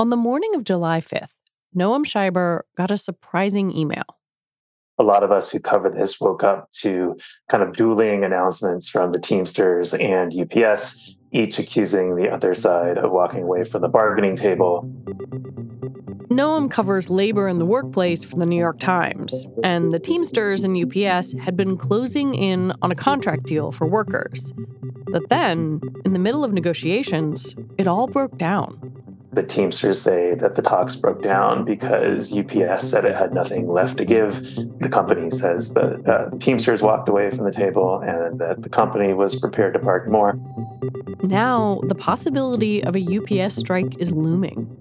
On the morning of July 5th, Noam Scheiber got a surprising email. A lot of us who cover this woke up to kind of dueling announcements from the Teamsters and UPS, each accusing the other side of walking away from the bargaining table. Noam covers labor in the workplace for the New York Times, and the Teamsters and UPS had been closing in on a contract deal for workers. But then, in the middle of negotiations, it all broke down the Teamsters say that the talks broke down because UPS said it had nothing left to give. The company says that uh, Teamsters walked away from the table and that the company was prepared to bargain more. Now, the possibility of a UPS strike is looming.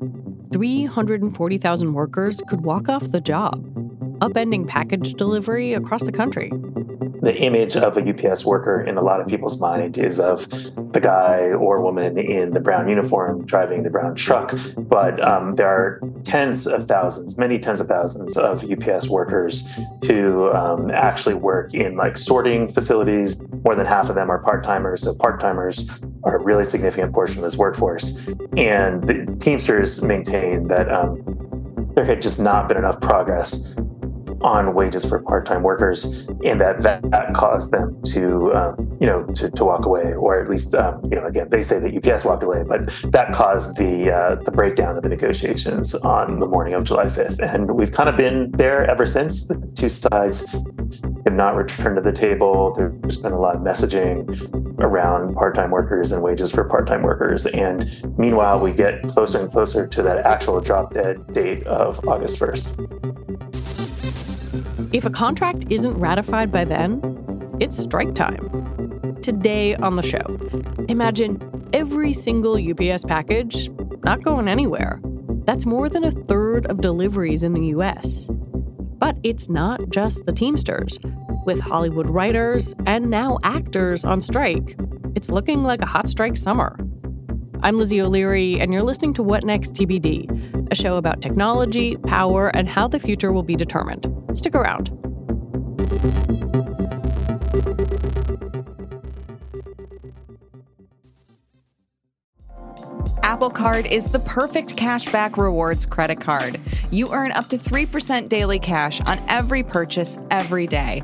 340,000 workers could walk off the job, upending package delivery across the country the image of a UPS worker in a lot of people's mind is of the guy or woman in the brown uniform driving the brown truck. But um, there are tens of thousands, many tens of thousands of UPS workers who um, actually work in like sorting facilities. More than half of them are part timers. So part timers are a really significant portion of this workforce. And the Teamsters maintain that um, there had just not been enough progress on wages for part-time workers, and that that, caused them to um, you know to, to walk away, or at least um, you know again they say that UPS walked away, but that caused the uh, the breakdown of the negotiations on the morning of July 5th, and we've kind of been there ever since. The two sides have not returned to the table. There's been a lot of messaging around part-time workers and wages for part-time workers, and meanwhile we get closer and closer to that actual drop dead date of August 1st. If a contract isn't ratified by then, it's strike time. Today on the show, imagine every single UPS package not going anywhere. That's more than a third of deliveries in the US. But it's not just the Teamsters. With Hollywood writers and now actors on strike, it's looking like a hot strike summer. I'm Lizzie O'Leary, and you're listening to What Next TBD, a show about technology, power, and how the future will be determined. Stick around. Apple Card is the perfect cashback rewards credit card. You earn up to 3% daily cash on every purchase every day.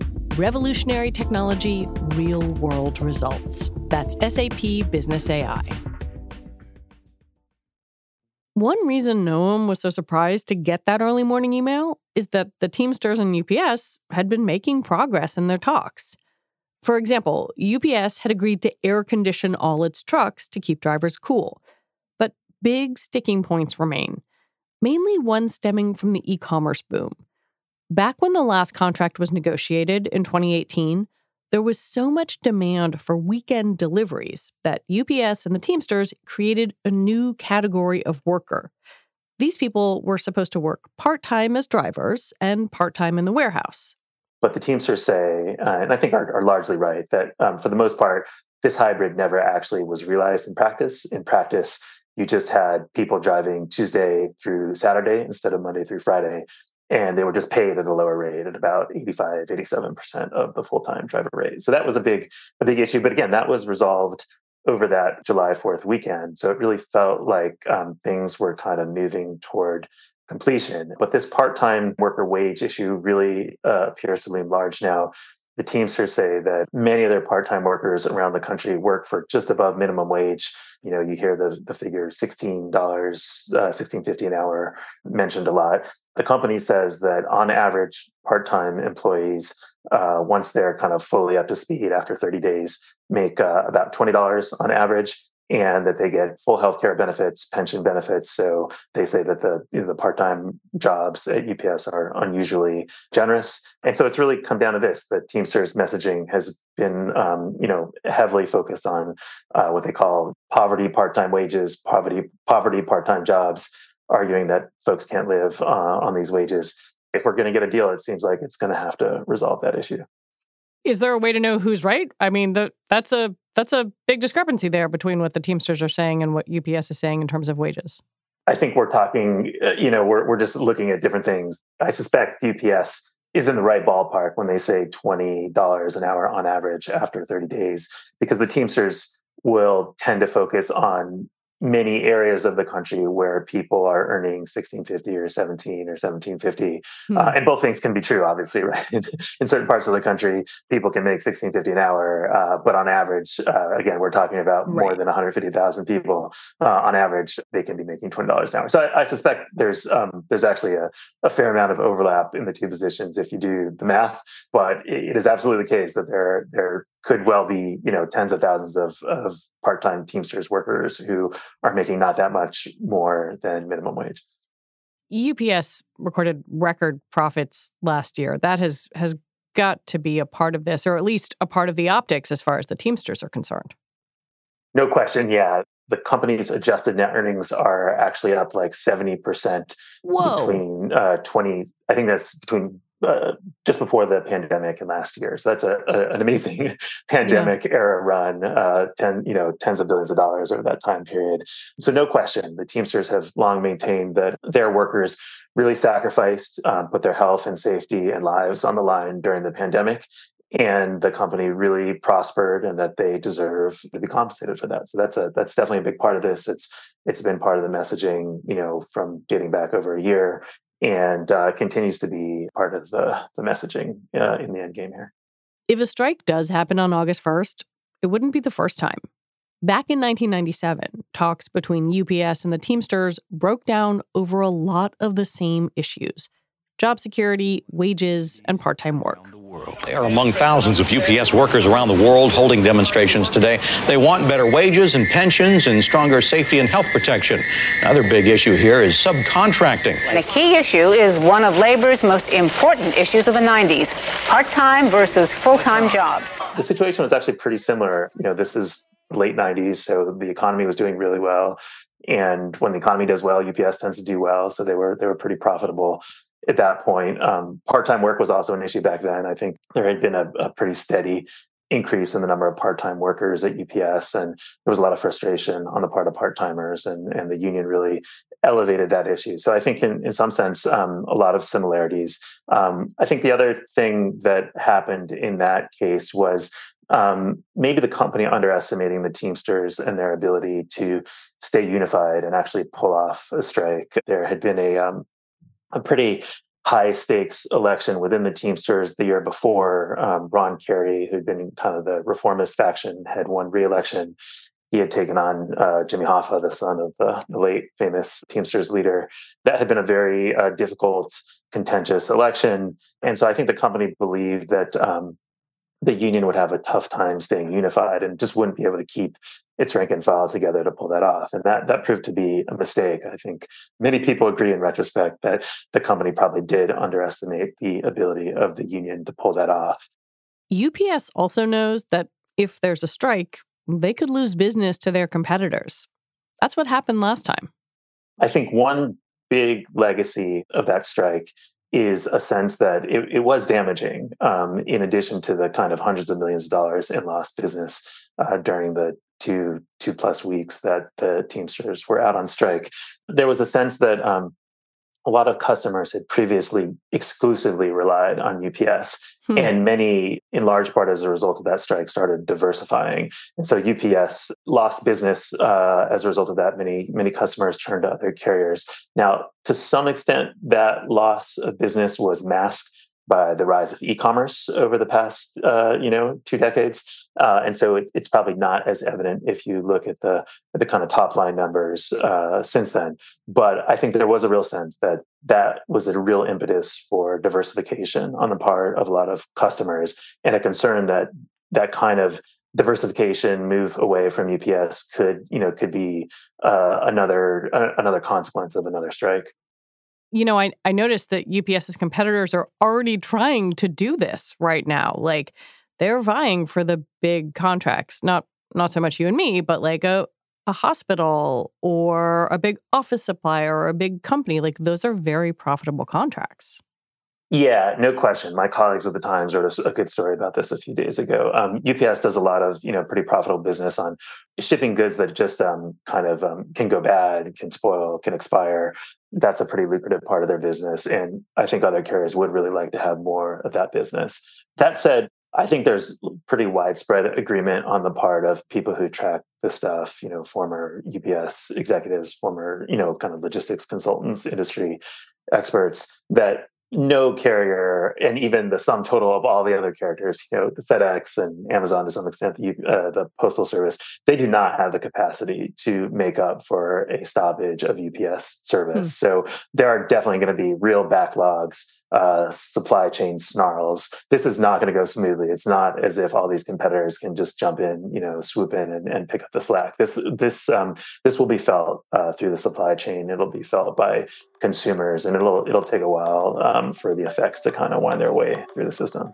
Revolutionary technology, real world results. That's SAP Business AI. One reason Noam was so surprised to get that early morning email is that the Teamsters and UPS had been making progress in their talks. For example, UPS had agreed to air condition all its trucks to keep drivers cool. But big sticking points remain, mainly one stemming from the e commerce boom. Back when the last contract was negotiated in 2018, there was so much demand for weekend deliveries that UPS and the Teamsters created a new category of worker. These people were supposed to work part time as drivers and part time in the warehouse. But the Teamsters say, uh, and I think are, are largely right, that um, for the most part, this hybrid never actually was realized in practice. In practice, you just had people driving Tuesday through Saturday instead of Monday through Friday and they were just paid at a lower rate at about 85 87% of the full-time driver rate. So that was a big a big issue. But again that was resolved over that july 4th weekend. So it really felt like um, things were kind of moving toward completion. But this part-time worker wage issue really uh, appears to be large now. The Teamsters say that many of their part-time workers around the country work for just above minimum wage. You know, you hear the the figure sixteen dollars, uh, sixteen fifty an hour mentioned a lot. The company says that on average, part-time employees, uh, once they're kind of fully up to speed after thirty days, make uh, about twenty dollars on average and that they get full healthcare benefits, pension benefits. So they say that the you know, the part time jobs at UPS are unusually generous, and so it's really come down to this: the Teamsters messaging has been um, you know heavily focused on uh, what they call poverty part time wages, poverty poverty part time jobs, arguing that folks can't live uh, on these wages. If we're going to get a deal, it seems like it's going to have to resolve that issue. Is there a way to know who's right? I mean, the, that's a that's a big discrepancy there between what the Teamsters are saying and what UPS is saying in terms of wages. I think we're talking, uh, you know, we're, we're just looking at different things. I suspect UPS is in the right ballpark when they say $20 an hour on average after 30 days, because the Teamsters will tend to focus on many areas of the country where people are earning 1650 or 17 or 1750 hmm. uh, and both things can be true obviously right in, in, certain parts of the country people can make 1650 an hour uh, but on average uh, again we're talking about right. more than 150000 people uh, on average they can be making $20 an hour so i, I suspect there's um, there's actually a, a, fair amount of overlap in the two positions if you do the math but it, it is absolutely the case that there there could well be you know tens of thousands of, of part-time teamsters workers who are making not that much more than minimum wage. Ups recorded record profits last year. That has has got to be a part of this or at least a part of the optics as far as the teamsters are concerned. No question yeah. The company's adjusted net earnings are actually up like 70% Whoa. between uh, 20 i think that's between uh, just before the pandemic and last year. So that's a, a an amazing pandemic yeah. era run, uh, ten you know tens of billions of dollars over that time period. So no question, the Teamsters have long maintained that their workers really sacrificed, um, put their health and safety and lives on the line during the pandemic. And the company really prospered, and that they deserve to be compensated for that. So that's a that's definitely a big part of this. It's it's been part of the messaging, you know, from dating back over a year and uh, continues to be part of the, the messaging uh, in the end game here. If a strike does happen on August 1st, it wouldn't be the first time. Back in 1997, talks between UPS and the Teamsters broke down over a lot of the same issues job security, wages, and part time work. They are among thousands of UPS workers around the world holding demonstrations today. They want better wages and pensions and stronger safety and health protection. Another big issue here is subcontracting. And a key issue is one of labor's most important issues of the 90s part time versus full time jobs. The situation was actually pretty similar. You know, this is late 90s, so the economy was doing really well. And when the economy does well, UPS tends to do well. So they were they were pretty profitable at that point. Um, part-time work was also an issue back then. I think there had been a, a pretty steady increase in the number of part-time workers at UPS, and there was a lot of frustration on the part of part-timers, and, and the union really elevated that issue. So I think, in, in some sense, um, a lot of similarities. Um, I think the other thing that happened in that case was um, maybe the company underestimating the Teamsters and their ability to stay unified and actually pull off a strike. There had been a um, a pretty high stakes election within the Teamsters the year before. Um, Ron Carey, who'd been kind of the reformist faction, had won re-election. He had taken on uh, Jimmy Hoffa, the son of the, late famous Teamsters leader. That had been a very uh, difficult, contentious election, and so I think the company believed that um, the union would have a tough time staying unified and just wouldn't be able to keep its rank and file together to pull that off. And that that proved to be a mistake. I think many people agree in retrospect that the company probably did underestimate the ability of the union to pull that off. UPS also knows that if there's a strike, they could lose business to their competitors. That's what happened last time. I think one big legacy of that strike is a sense that it, it was damaging, um, in addition to the kind of hundreds of millions of dollars in lost business uh, during the two two plus weeks that the Teamsters were out on strike. There was a sense that um, a lot of customers had previously exclusively relied on UPS. Hmm. And many, in large part as a result of that strike, started diversifying. And so UPS lost business uh, as a result of that. Many, many customers turned to other carriers. Now, to some extent, that loss of business was masked by the rise of e-commerce over the past uh, you know two decades. Uh, and so it, it's probably not as evident if you look at the the kind of top line numbers uh, since then. But i think there was a real sense that that was a real impetus for diversification on the part of a lot of customers and a concern that that kind of diversification move away from ups could you know could be uh, another another consequence of another strike you know, I, I noticed that UPS's competitors are already trying to do this right now. Like they're vying for the big contracts, not not so much you and me, but like a a hospital or a big office supplier or a big company. Like those are very profitable contracts. Yeah, no question. My colleagues at the Times wrote a, good story about this a few days ago. Um, UPS does a lot of you know pretty profitable business on shipping goods that just um, kind of um, can go bad, can spoil, can expire. That's a pretty lucrative part of their business, and I think other carriers would really like to have more of that business. That said, I think there's pretty widespread agreement on the part of people who track the stuff, you know, former UPS executives, former, you know, kind of logistics consultants, industry experts, that no carrier, and even the sum total of all the other characters, you know, FedEx and Amazon to some extent, the, uh, the Postal Service, they do not have the capacity to make up for a stoppage of UPS service. Hmm. So there are definitely going to be real backlogs uh, supply chain snarls. This is not going to go smoothly. It's not as if all these competitors can just jump in, you know, swoop in and, and pick up the slack. This this um, this will be felt uh, through the supply chain. It'll be felt by consumers, and it'll it'll take a while um, for the effects to kind of wind their way through the system.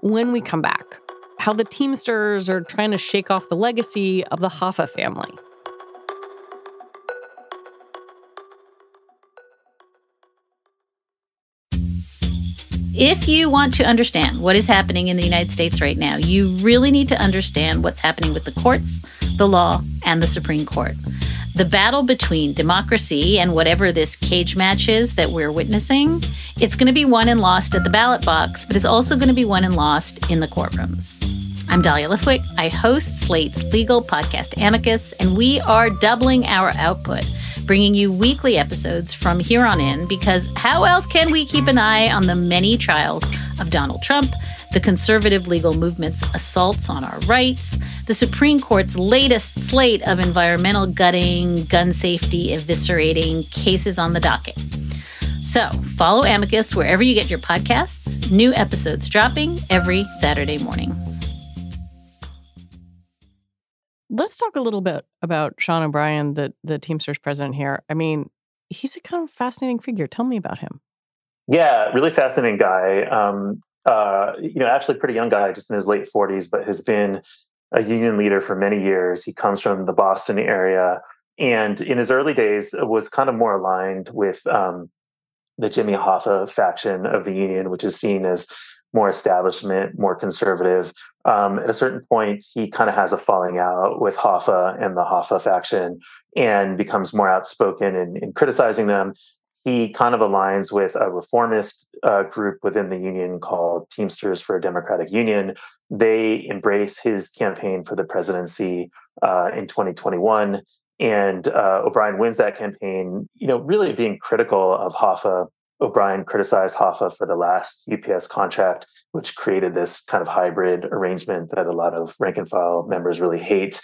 When we come back, how the Teamsters are trying to shake off the legacy of the Hoffa family. If you want to understand what is happening in the United States right now, you really need to understand what's happening with the courts, the law, and the Supreme Court. The battle between democracy and whatever this cage match is that we're witnessing, it's going to be won and lost at the ballot box, but it's also going to be won and lost in the courtrooms. I'm Dahlia Lithwick. I host Slate's legal podcast Amicus, and we are doubling our output bringing you weekly episodes from here on in because how else can we keep an eye on the many trials of Donald Trump, the conservative legal movement's assaults on our rights, the Supreme Court's latest slate of environmental gutting, gun safety eviscerating cases on the docket? So, follow Amicus wherever you get your podcasts. New episodes dropping every Saturday morning. Let's talk a little bit about Sean O'Brien, the the Teamsters president here. I mean, he's a kind of fascinating figure. Tell me about him. Yeah, really fascinating guy. Um, uh, you know, actually, pretty young guy, just in his late forties, but has been a union leader for many years. He comes from the Boston area, and in his early days, was kind of more aligned with um, the Jimmy Hoffa faction of the union, which is seen as more establishment, more conservative. Um, at a certain point, he kind of has a falling out with Hoffa and the Hoffa faction and becomes more outspoken in, in criticizing them. He kind of aligns with a reformist uh, group within the union called Teamsters for a Democratic Union. They embrace his campaign for the presidency uh, in 2021. And uh, O'Brien wins that campaign, you know, really being critical of Hoffa O'Brien criticized Hoffa for the last UPS contract, which created this kind of hybrid arrangement that a lot of rank and file members really hate.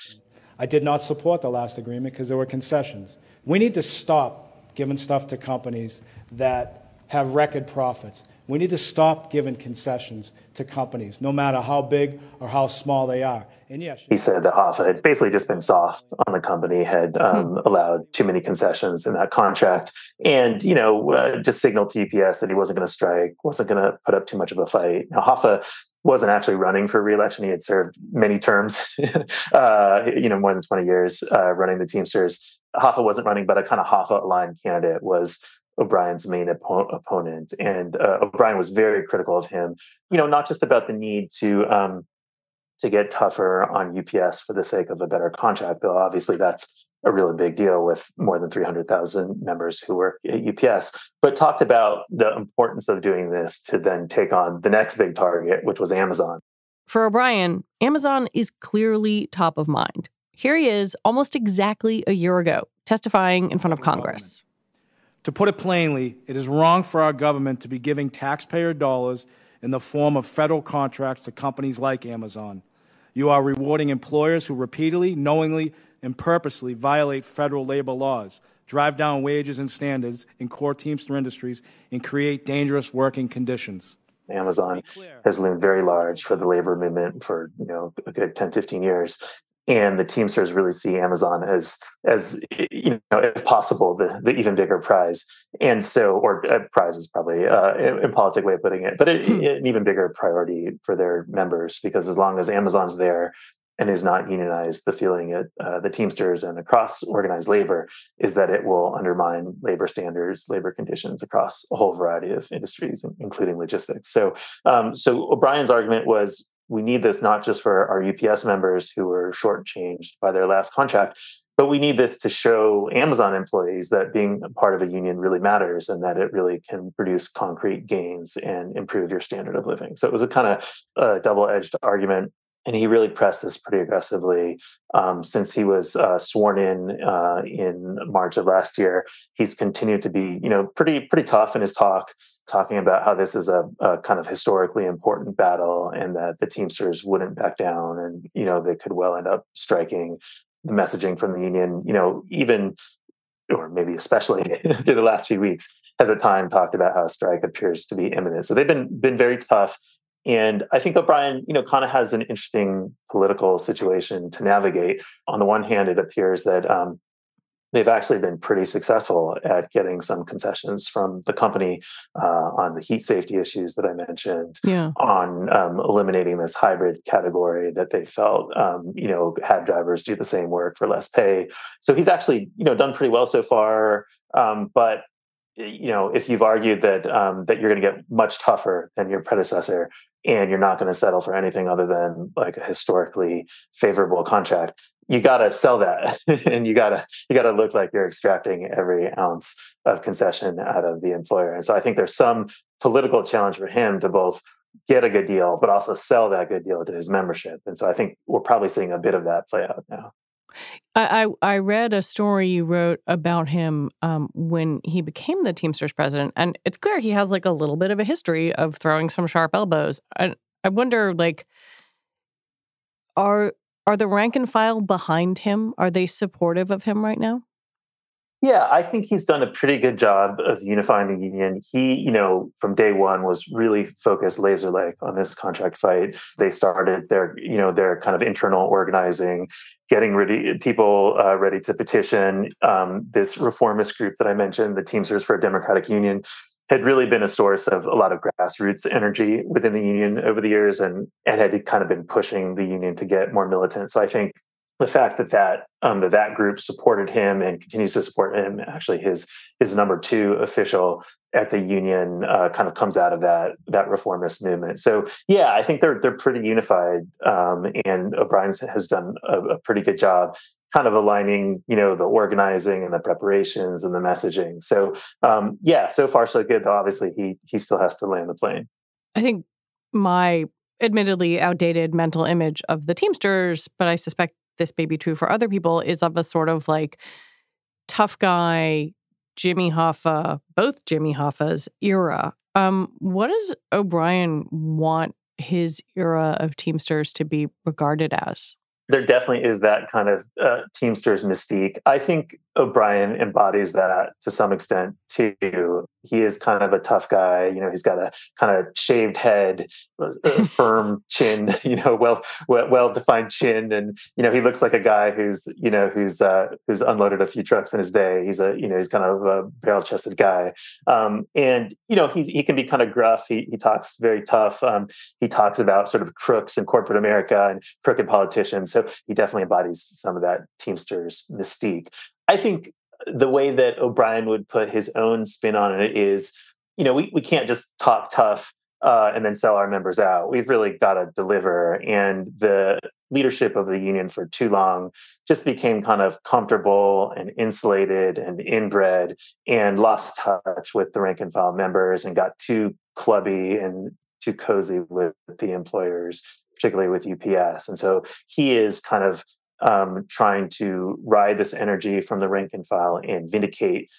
I did not support the last agreement because there were concessions. We need to stop giving stuff to companies that have record profits. We need to stop giving concessions to companies, no matter how big or how small they are. And yes, he said that Hoffa had basically just been soft on the company, had hmm. um, hmm. allowed too many concessions in that contract, and you know uh, just signaled to UPS that he wasn't going to strike, wasn't going to put up too much of a fight. Now Hoffa wasn't actually running for reelection; he had served many terms, uh, you know, more than twenty years uh, running the Teamsters. Hoffa wasn't running, but a kind of Hoffa aligned candidate was O'Brien's main oppo- opponent, and uh, O'Brien was very critical of him. You know, not just about the need to um, to get tougher on UPS for the sake of a better contract, though obviously that's a really big deal with more than 300,000 members who work at UPS, but talked about the importance of doing this to then take on the next big target, which was Amazon. For O'Brien, Amazon is clearly top of mind. Here he is almost exactly a year ago, testifying in front of Congress. To put it plainly, it is wrong for our government to be giving taxpayer dollars in the form of federal contracts to companies like Amazon. You are rewarding employers who repeatedly, knowingly, and purposely violate federal labor laws, drive down wages and standards in core Teamster industries, and create dangerous working conditions. Amazon has loomed very large for the labor movement for you know a good 10, 15 years. And the Teamsters really see Amazon as, as you know, if possible, the, the even bigger prize. And so, or uh, prize is probably uh, impolitic way of putting it, but it, hmm. an even bigger priority for their members because as long as Amazon's there, and is not unionized, the feeling at uh, the Teamsters and across organized labor is that it will undermine labor standards, labor conditions across a whole variety of industries, including logistics. So, um, so O'Brien's argument was we need this not just for our UPS members who were shortchanged by their last contract, but we need this to show Amazon employees that being part of a union really matters and that it really can produce concrete gains and improve your standard of living. So it was a kind of uh, double edged argument and he really pressed this pretty aggressively um, since he was uh, sworn in uh, in March of last year. He's continued to be, you know, pretty pretty tough in his talk, talking about how this is a, a, kind of historically important battle, and that the Teamsters wouldn't back down, and you know they could well end up striking. The messaging from the union, you know, even or maybe especially through the last few weeks, has at time talked about how a strike appears to be imminent. So they've been been very tough. And I think O'Brien, you know, kind of has an interesting political situation to navigate. On the one hand, it appears that um, they've actually been pretty successful at getting some concessions from the company uh, on the heat safety issues that I mentioned, yeah. on um, eliminating this hybrid category that they felt, um, you know, had drivers do the same work for less pay. So he's actually, you know, done pretty well so far. Um, but you know, if you've argued that um, that you're going to get much tougher than your predecessor, and you're not going to settle for anything other than like a historically favorable contract you got to sell that. And you got to you got to look like you're extracting every ounce of concession out of the employer. And so i think there's some political challenge for him to both get a good deal but also sell that good deal to his membership. And so i think we're probably seeing a bit of that play out now I, I read a story you wrote about him um, when he became the Teamsters president, and it's clear he has like a little bit of a history of throwing some sharp elbows. I I wonder, like, are are the rank and file behind him? Are they supportive of him right now? Yeah, I think he's done a pretty good job of unifying the union. He, you know, from day one was really focused laser like on this contract fight. They started their, you know, their kind of internal organizing, getting ready people uh, ready to petition. Um, this reformist group that I mentioned, the Teamsters for a Democratic Union, had really been a source of a lot of grassroots energy within the union over the years and, and had kind of been pushing the union to get more militant. So I think the fact that that um, that that group supported him and continues to support him, actually his his number two official at the union uh, kind of comes out of that that reformist movement. So yeah, I think they're they're pretty unified, um, and O'Brien has done a, a, pretty good job, kind of aligning you know the organizing and the preparations and the messaging. So um, yeah, so far so good. Though obviously he he still has to land the plane. I think my admittedly outdated mental image of the Teamsters, but I suspect this may be true for other people, is of a sort of like tough guy, Jimmy Hoffa, both Jimmy Hoffa's era. Um, what does O'Brien want his era of Teamsters to be regarded as? There definitely is that kind of uh, Teamsters mystique. I think O'Brien embodies that to some extent too. He is kind of a tough guy. You know, he's got a kind of shaved head, firm chin. You know, well well defined chin, and you know he looks like a guy who's you know who's uh, who's unloaded a few trucks in his day. He's a you know he's kind of a barrel chested guy, um, and you know he's he can be kind of gruff. He he talks very tough. Um, he talks about sort of crooks in corporate America and crooked politicians. So he definitely embodies some of that Teamsters mystique. I think the way that O'Brien would put his own spin on it is, you know, we, we can't just talk tough uh, and then sell our members out. We've really got to deliver. And the leadership of the union for too long just became kind of comfortable and insulated and inbred and lost touch with the rank and file members and got too clubby and too cozy with the employers, particularly with UPS. And so he is kind of um, trying to ride this energy from the rank and file and vindicate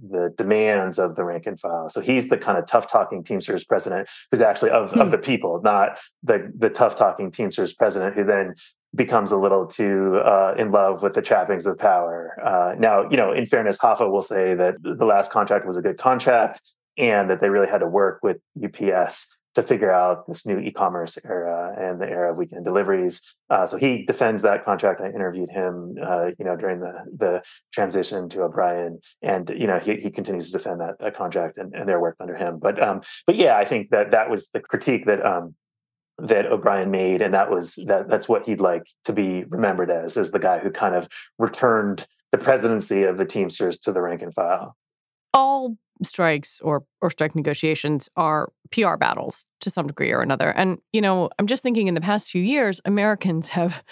the demands of the rank and file. So he's the kind of tough talking Teamsters president who's actually of, hmm. of the people, not the the tough talking Teamsters president who then becomes a little too uh, in love with the trappings of power. Uh, now, you know, in fairness, Hoffa will say that the last contract was a good contract and that they really had to work with UPS to figure out this new e-commerce era and the era of weekend deliveries. Uh, so he defends that contract. I interviewed him, uh, you know, during the the transition to O'Brien, and you know, he, he continues to defend that that contract and, and their work under him. But um, but yeah, I think that that was the critique that um, that O'Brien made, and that was that that's what he'd like to be remembered as, as the guy who kind of returned the presidency of the Teamsters to the rank and file. All strikes or or strike negotiations are PR battles to some degree or another. And you know, I'm just thinking in the past few years, Americans have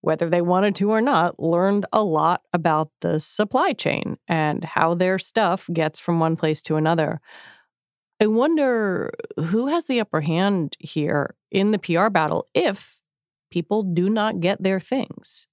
whether they wanted to or not, learned a lot about the supply chain and how their stuff gets from one place to another. I wonder who has the upper hand here in the PR battle if people do not get their things.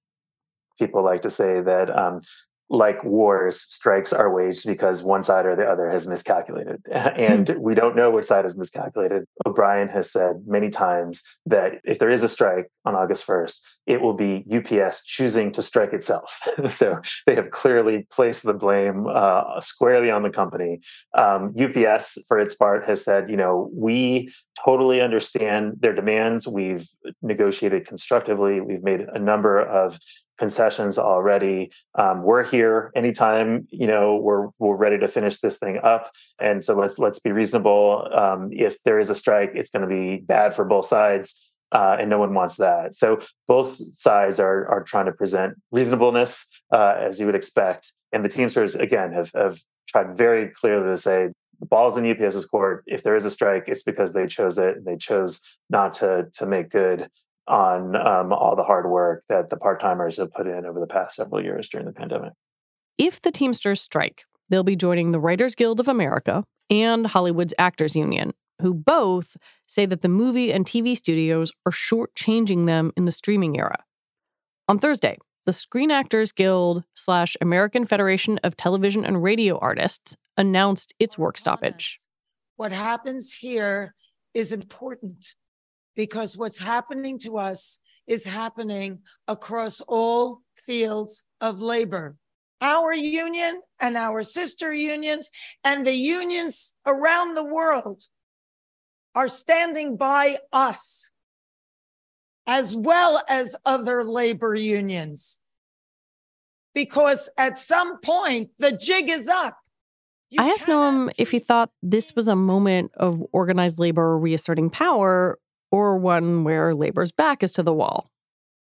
People like to say that um, like wars, strikes are waged because one side or the other has miscalculated. And hmm. we don't know which side has miscalculated. O'Brien has said many times that if there is a strike on August 1st, it will be UPS choosing to strike itself. so they have clearly placed the blame uh, squarely on the company. Um, UPS, for its part, has said, you know, we totally understand their demands. We've negotiated constructively. We've made a number of concessions already. Um, we're here anytime you know we're we're ready to finish this thing up, and so let's let's be reasonable. Um, if there is a strike, it's going to be bad for both sides, uh, and no one wants that. So both sides are are trying to present reasonableness uh, as you would expect, and the Teamsters again have have tried very clearly to say. The ball's in UPS's court. If there is a strike, it's because they chose it. They chose not to to make good on um, all the hard work that the part timers have put in over the past several years during the pandemic. If the Teamsters strike, they'll be joining the Writers Guild of America and Hollywood's Actors Union, who both say that the movie and TV studios are shortchanging them in the streaming era. On Thursday, the Screen Actors Guild slash American Federation of Television and Radio Artists announced its work stoppage. What happens here is important because what's happening to us is happening across all fields of labor. Our union and our sister unions and the unions around the world are standing by us as well as other labor unions. Because at some point, the jig is up. You I asked Noam if he thought this was a moment of organized labor reasserting power or one where labor's back is to the wall.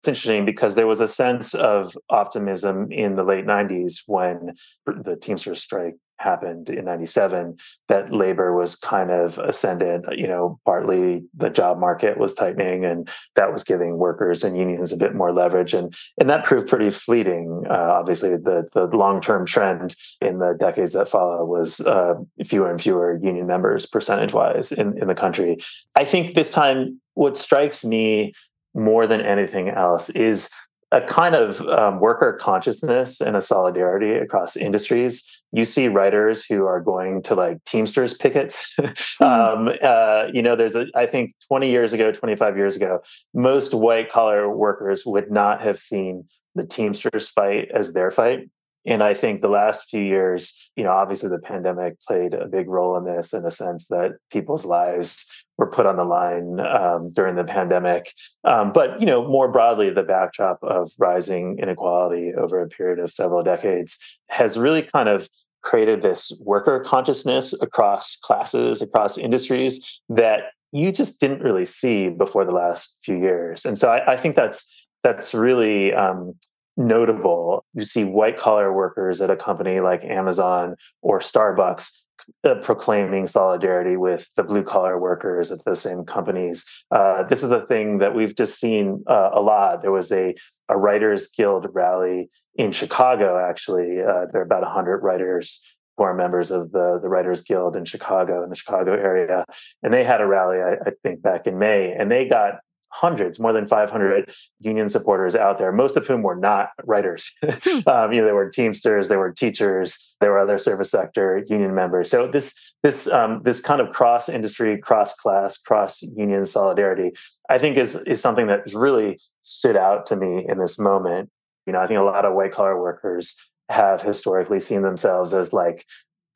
It's interesting because there was a sense of optimism in the late 90s when the Teamsters strike happened in 97 that labor was kind of ascendant you know partly the job market was tightening and that was giving workers and unions a bit more leverage. And and that proved pretty fleeting uh, obviously the the long-term trend in the decades that follow was uh, fewer and fewer union members percentage wise in in the country. I think this time what strikes me more than anything else is a kind of um, worker consciousness and a solidarity across industries. You see writers who are going to like Teamsters pickets. Hmm. um, uh, you know, there's a, I think 20 years ago, 25 years ago, most white collar workers would not have seen the Teamsters fight as their fight. And I think the last few years, you know, obviously the pandemic played a big role in this in the sense that people's lives were put on the line um, during the pandemic. Um, but, you know, more broadly, the backdrop of rising inequality over a period of several decades has really kind of created this worker consciousness across classes, across industries that you just didn't really see before the last few years. And so I, I think that's that's really um, notable. You see white collar workers at a company like Amazon or Starbucks uh, proclaiming solidarity with the blue collar workers at those same companies. Uh, this is a thing that we've just seen uh, a lot. There was a a writers guild rally in Chicago. Actually, uh, there are about hundred writers who are members of the the Writers Guild in Chicago in the Chicago area, and they had a rally I, I think back in May, and they got hundreds, more than 500 union supporters out there, most of whom were not writers. Hmm. um, you know, they were Teamsters, they were teachers, there were other service sector union members. So this this um, this kind of cross industry, cross class, cross union solidarity, I think is is something that really stood out to me in this moment. You know, I think a lot of white collar workers have historically seen themselves as like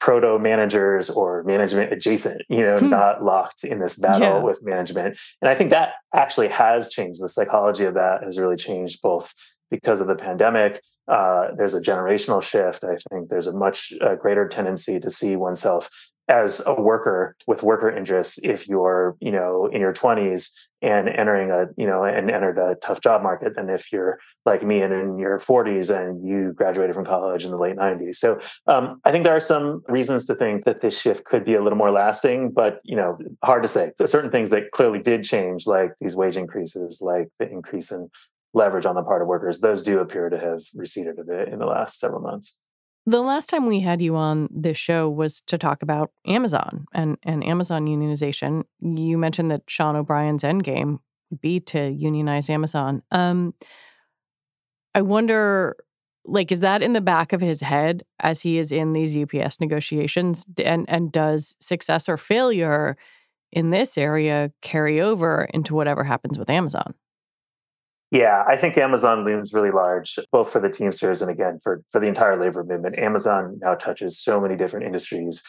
proto managers or management adjacent, you know, hmm. not locked in this battle yeah. with management. And I think that actually has changed. The psychology of that has really changed both because of the pandemic. Uh, there's a generational shift. I think there's a much uh, greater tendency to see oneself as a worker with worker interests if you're you know in your 20s and entering a you know and entered a tough job market than if you're like me and in your 40s and you graduated from college in the late 90s so um, i think there are some reasons to think that this shift could be a little more lasting but you know hard to say. Certain things that clearly did change like these wage increases like the increase in leverage on the part of workers. Those do appear to have receded a bit in the last several months the last time we had you on this show was to talk about Amazon and, and Amazon unionization. You mentioned that Sean O'Brien's endgame would be to unionize Amazon. Um, I wonder, like, is that in the back of his head as he is in these UPS negotiations? And and does success or failure in this area carry over into whatever happens with Amazon? Yeah, I think Amazon looms really large, both for the Teamsters and again for, for the entire labor movement. Amazon now touches so many different industries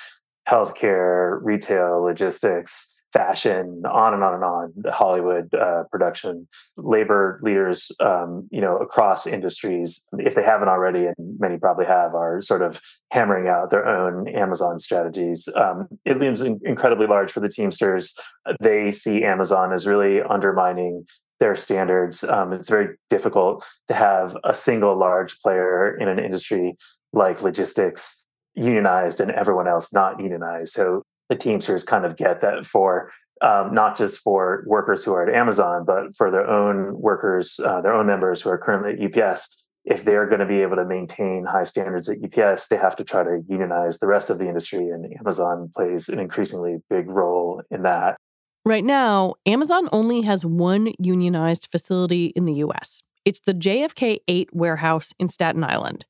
healthcare, retail, logistics, fashion, on and on and on, Hollywood uh, production, labor leaders, um, you know, across industries, if they haven't already, and many probably have, are sort of hammering out their own Amazon strategies. Um, it looms in- incredibly large for the Teamsters. They see Amazon as really undermining their standards. Um, it's very difficult to have a single large player in an industry like logistics unionized and everyone else not unionized. So the Teamsters kind of get that for um, not just for workers who are at Amazon, but for their own workers, uh, their own members who are currently at UPS. If they're going to be able to maintain high standards at UPS, they have to try to unionize the rest of the industry, and Amazon plays an increasingly big role in that. Right now, Amazon only has one unionized facility in the US. It's the JFK 8 warehouse in Staten Island.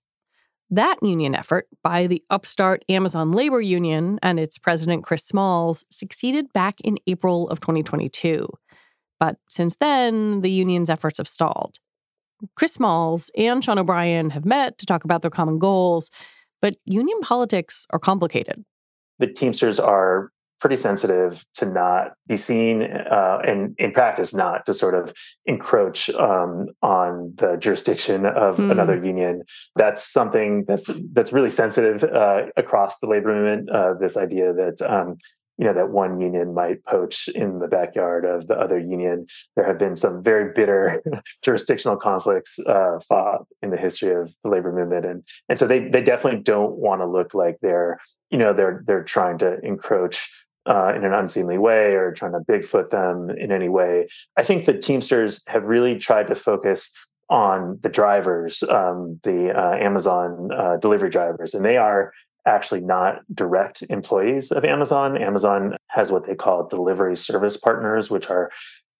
That union effort by the upstart Amazon Labor Union and its president Chris Smalls succeeded back in April of 2022. But since then, the union's efforts have stalled. Chris Smalls and Sean O'Brien have met to talk about their common goals, but union politics are complicated. The Teamsters are pretty sensitive to not be seen uh, and in practice not to sort of encroach um, on the jurisdiction of mm. another union. That's something that's that's really sensitive uh, across the labor movement uh, this idea that um, you know that one union might poach in the backyard of the other union. There have been some very bitter jurisdictional conflicts uh, fought in the history of the labor movement. And and so they they definitely don't want to look like they're you know they're they're trying to encroach uh, in an unseemly way or trying to bigfoot them in any way. I think the Teamsters have really tried to focus on the drivers, um, the uh, Amazon uh, delivery drivers, and they are actually not direct employees of Amazon. Amazon has what they call delivery service partners, which are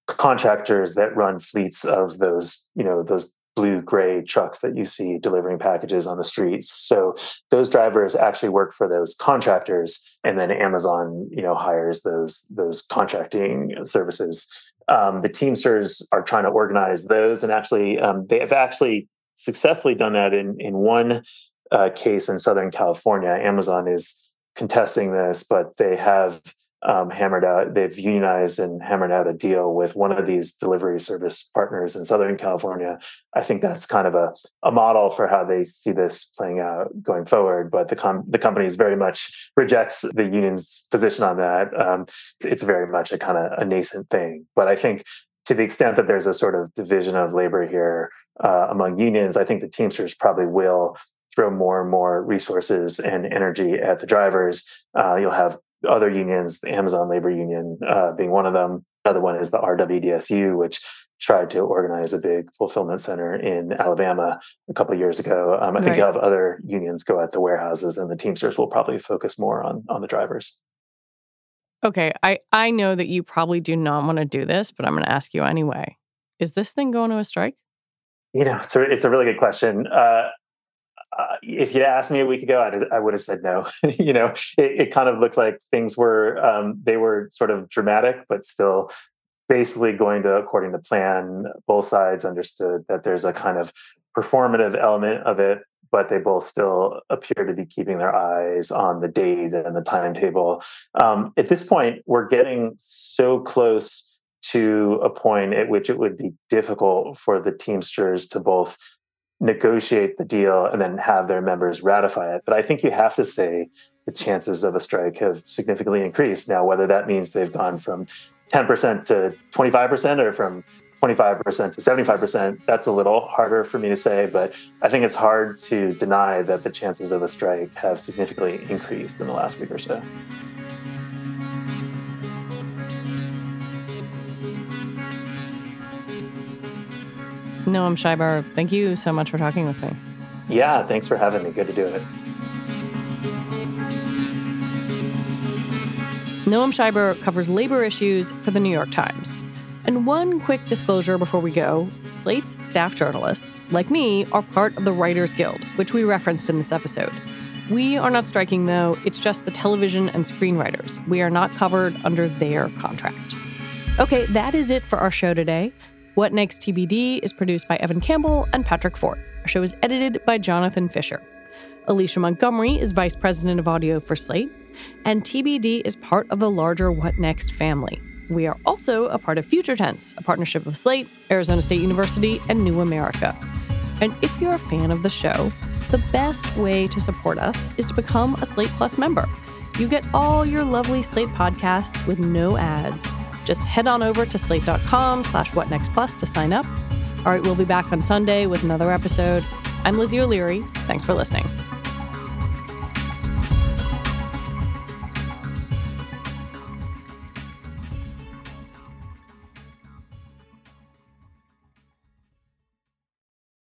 contractors that run fleets of those, you know, those blue gray trucks that you see delivering packages on the streets. So those drivers actually work for those contractors and then amazon you know hires those those contracting services. Um, the teamsters are trying to organize those and actually um, they have actually successfully done that in in one uh, case in southern california. Amazon is contesting this but they have um, hammered out, they've unionized and hammered out a deal with one of these delivery service partners in Southern California. I think that's kind of a, a model for how they see this playing out going forward. But the com- the company is very much rejects the union's position on that. Um, it's very much a kind of a nascent thing. But I think to the extent that there's a sort of division of labor here uh, among unions, I think the Teamsters probably will throw more and more resources and energy at the drivers. Uh, you'll have other unions, the Amazon Labor Union uh, being one of them. Another one is the RWDSU, which tried to organize a big fulfillment center in Alabama a couple years ago. Um, I think Right. you'll have other unions go at the warehouses, and the Teamsters will probably focus more on on the drivers. Okay, I, I know that you probably do not want to do this, but I'm going to ask you anyway. Is this thing going to a strike? You know, it's a, it's a really good question. Uh, uh, if you'd asked me a week ago, I'd, I would have said no. you know, it, it kind of looked like things were um, they were sort of dramatic, but still basically going to according to plan. Both sides understood that there's a kind of performative element of it, but they both still appear to be keeping their eyes on the date and the timetable. Um, at this point, we're getting so close to a point at which it would be difficult for the Teamsters to both negotiate the deal and then have their members ratify it. But I think you have to say the chances of a strike have significantly increased. Now, whether that means they've gone from 10% to 25% or from 25% to 75%, that's a little harder for me to say, but I think it's hard to deny that the chances of a strike have significantly increased in the last week or so. Noam Scheiber, thank you so much for talking with me. Yeah, thanks for having me. Good to do it. Noam Scheiber covers labor issues for the New York Times. And one quick disclosure before we go Slate's staff journalists, like me, are part of the Writers Guild, which we referenced in this episode. We are not striking, though, it's just the television and screenwriters. We are not covered under their contract. Okay, that is it for our show today. What Next TBD is produced by Evan Campbell and Patrick Fort. Our show is edited by Jonathan Fisher. Alicia Montgomery is Vice President of Audio for Slate, and TBD is part of the larger What Next family. We are also a part of Future Tense, a partnership of Slate, Arizona State University, and New America. And if you're a fan of the show, the best way to support us is to become a Slate Plus member. You get all your lovely Slate podcasts with no ads. Just head on over to slate.com slash whatnextplus to sign up. All right, we'll be back on Sunday with another episode. I'm Lizzie O'Leary. Thanks for listening.